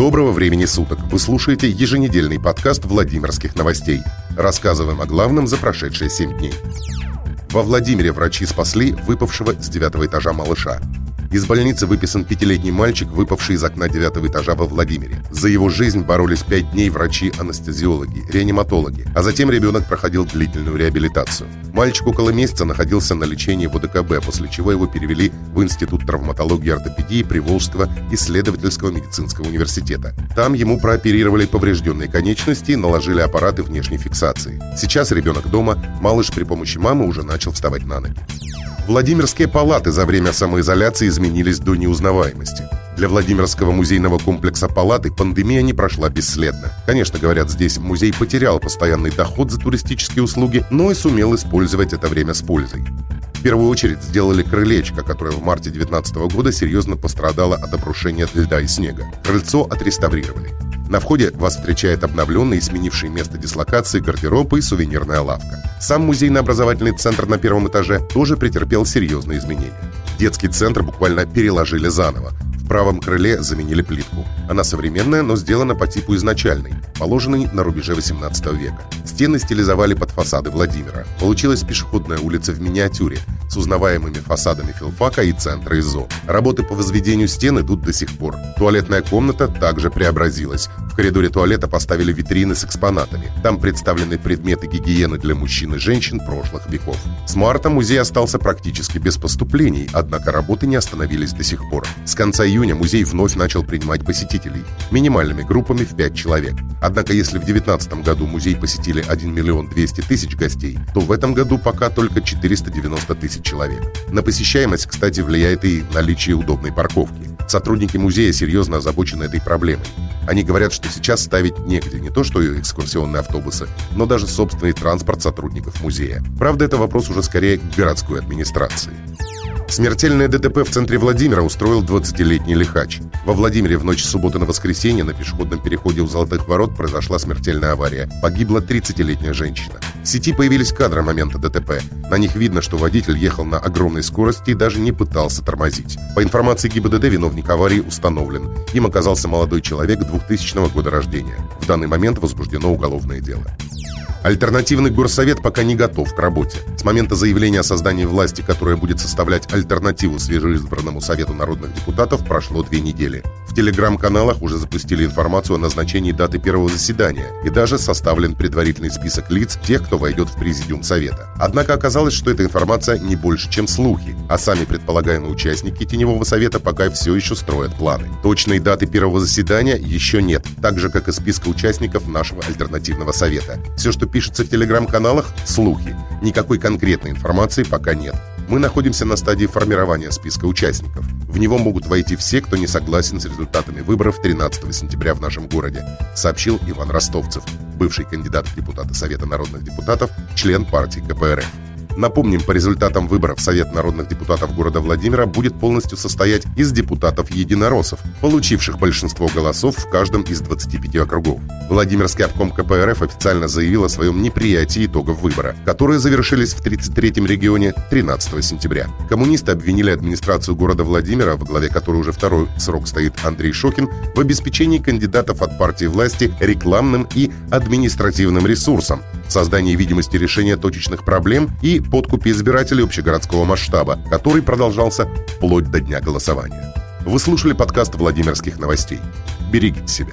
Доброго времени суток! Вы слушаете еженедельный подкаст Владимирских новостей. Рассказываем о главном за прошедшие 7 дней. Во Владимире врачи спасли выпавшего с девятого этажа малыша. Из больницы выписан пятилетний мальчик, выпавший из окна девятого этажа во Владимире. За его жизнь боролись пять дней врачи-анестезиологи, реаниматологи, а затем ребенок проходил длительную реабилитацию. Мальчик около месяца находился на лечении в УДКБ, после чего его перевели в Институт травматологии и ортопедии Приволжского исследовательского медицинского университета. Там ему прооперировали поврежденные конечности и наложили аппараты внешней фиксации. Сейчас ребенок дома, малыш при помощи мамы уже начал вставать на ноги. Владимирские палаты за время самоизоляции изменились до неузнаваемости. Для Владимирского музейного комплекса палаты пандемия не прошла бесследно. Конечно, говорят, здесь музей потерял постоянный доход за туристические услуги, но и сумел использовать это время с пользой. В первую очередь сделали крылечко, которое в марте 2019 года серьезно пострадало от обрушения льда и снега. Крыльцо отреставрировали. На входе вас встречает обновленный и сменивший место дислокации гардероб и сувенирная лавка. Сам музейно-образовательный центр на первом этаже тоже претерпел серьезные изменения. Детский центр буквально переложили заново. В правом крыле заменили плитку. Она современная, но сделана по типу изначальной, положенной на рубеже 18 века. Стены стилизовали под фасады Владимира. Получилась пешеходная улица в миниатюре, с узнаваемыми фасадами филфака и центра ИЗО. Работы по возведению стен идут до сих пор. Туалетная комната также преобразилась. В коридоре туалета поставили витрины с экспонатами. Там представлены предметы гигиены для мужчин и женщин прошлых веков. С марта музей остался практически без поступлений, однако работы не остановились до сих пор. С конца июня музей вновь начал принимать посетителей. Минимальными группами в 5 человек. Однако если в 2019 году музей посетили 1 миллион 200 тысяч гостей, то в этом году пока только 490 тысяч человек. На посещаемость, кстати, влияет и наличие удобной парковки. Сотрудники музея серьезно озабочены этой проблемой. Они говорят, что сейчас ставить негде не то что экскурсионные автобусы, но даже собственный транспорт сотрудников музея. Правда, это вопрос уже скорее к городской администрации. Смертельное ДТП в центре Владимира устроил 20-летний лихач. Во Владимире в ночь субботы на воскресенье на пешеходном переходе у Золотых ворот произошла смертельная авария. Погибла 30-летняя женщина. В сети появились кадры момента ДТП. На них видно, что водитель ехал на огромной скорости и даже не пытался тормозить. По информации ГИБДД, виновник аварии установлен. Им оказался молодой человек 2000 года рождения. В данный момент возбуждено уголовное дело. Альтернативный горсовет пока не готов к работе. С момента заявления о создании власти, которая будет составлять альтернативу свежеизбранному Совету народных депутатов, прошло две недели. В телеграм-каналах уже запустили информацию о назначении даты первого заседания и даже составлен предварительный список лиц тех, кто войдет в президиум Совета. Однако оказалось, что эта информация не больше, чем слухи, а сами предполагаемые участники Теневого Совета пока все еще строят планы. Точной даты первого заседания еще нет, так же, как и списка участников нашего альтернативного Совета. Все, что пишется в телеграм-каналах – слухи. Никакой конкретной информации пока нет. Мы находимся на стадии формирования списка участников. В него могут войти все, кто не согласен с результатами выборов 13 сентября в нашем городе, сообщил Иван Ростовцев, бывший кандидат в депутаты Совета народных депутатов, член партии КПРФ. Напомним, по результатам выборов Совет народных депутатов города Владимира будет полностью состоять из депутатов-единороссов, получивших большинство голосов в каждом из 25 округов. Владимирский обком КПРФ официально заявил о своем неприятии итогов выбора, которые завершились в 33-м регионе 13 сентября. Коммунисты обвинили администрацию города Владимира, во главе которой уже второй срок стоит Андрей Шокин, в обеспечении кандидатов от партии власти рекламным и административным ресурсом, создании видимости решения точечных проблем и подкупе избирателей общегородского масштаба, который продолжался вплоть до дня голосования. Вы слушали подкаст Владимирских новостей. Берегите себя.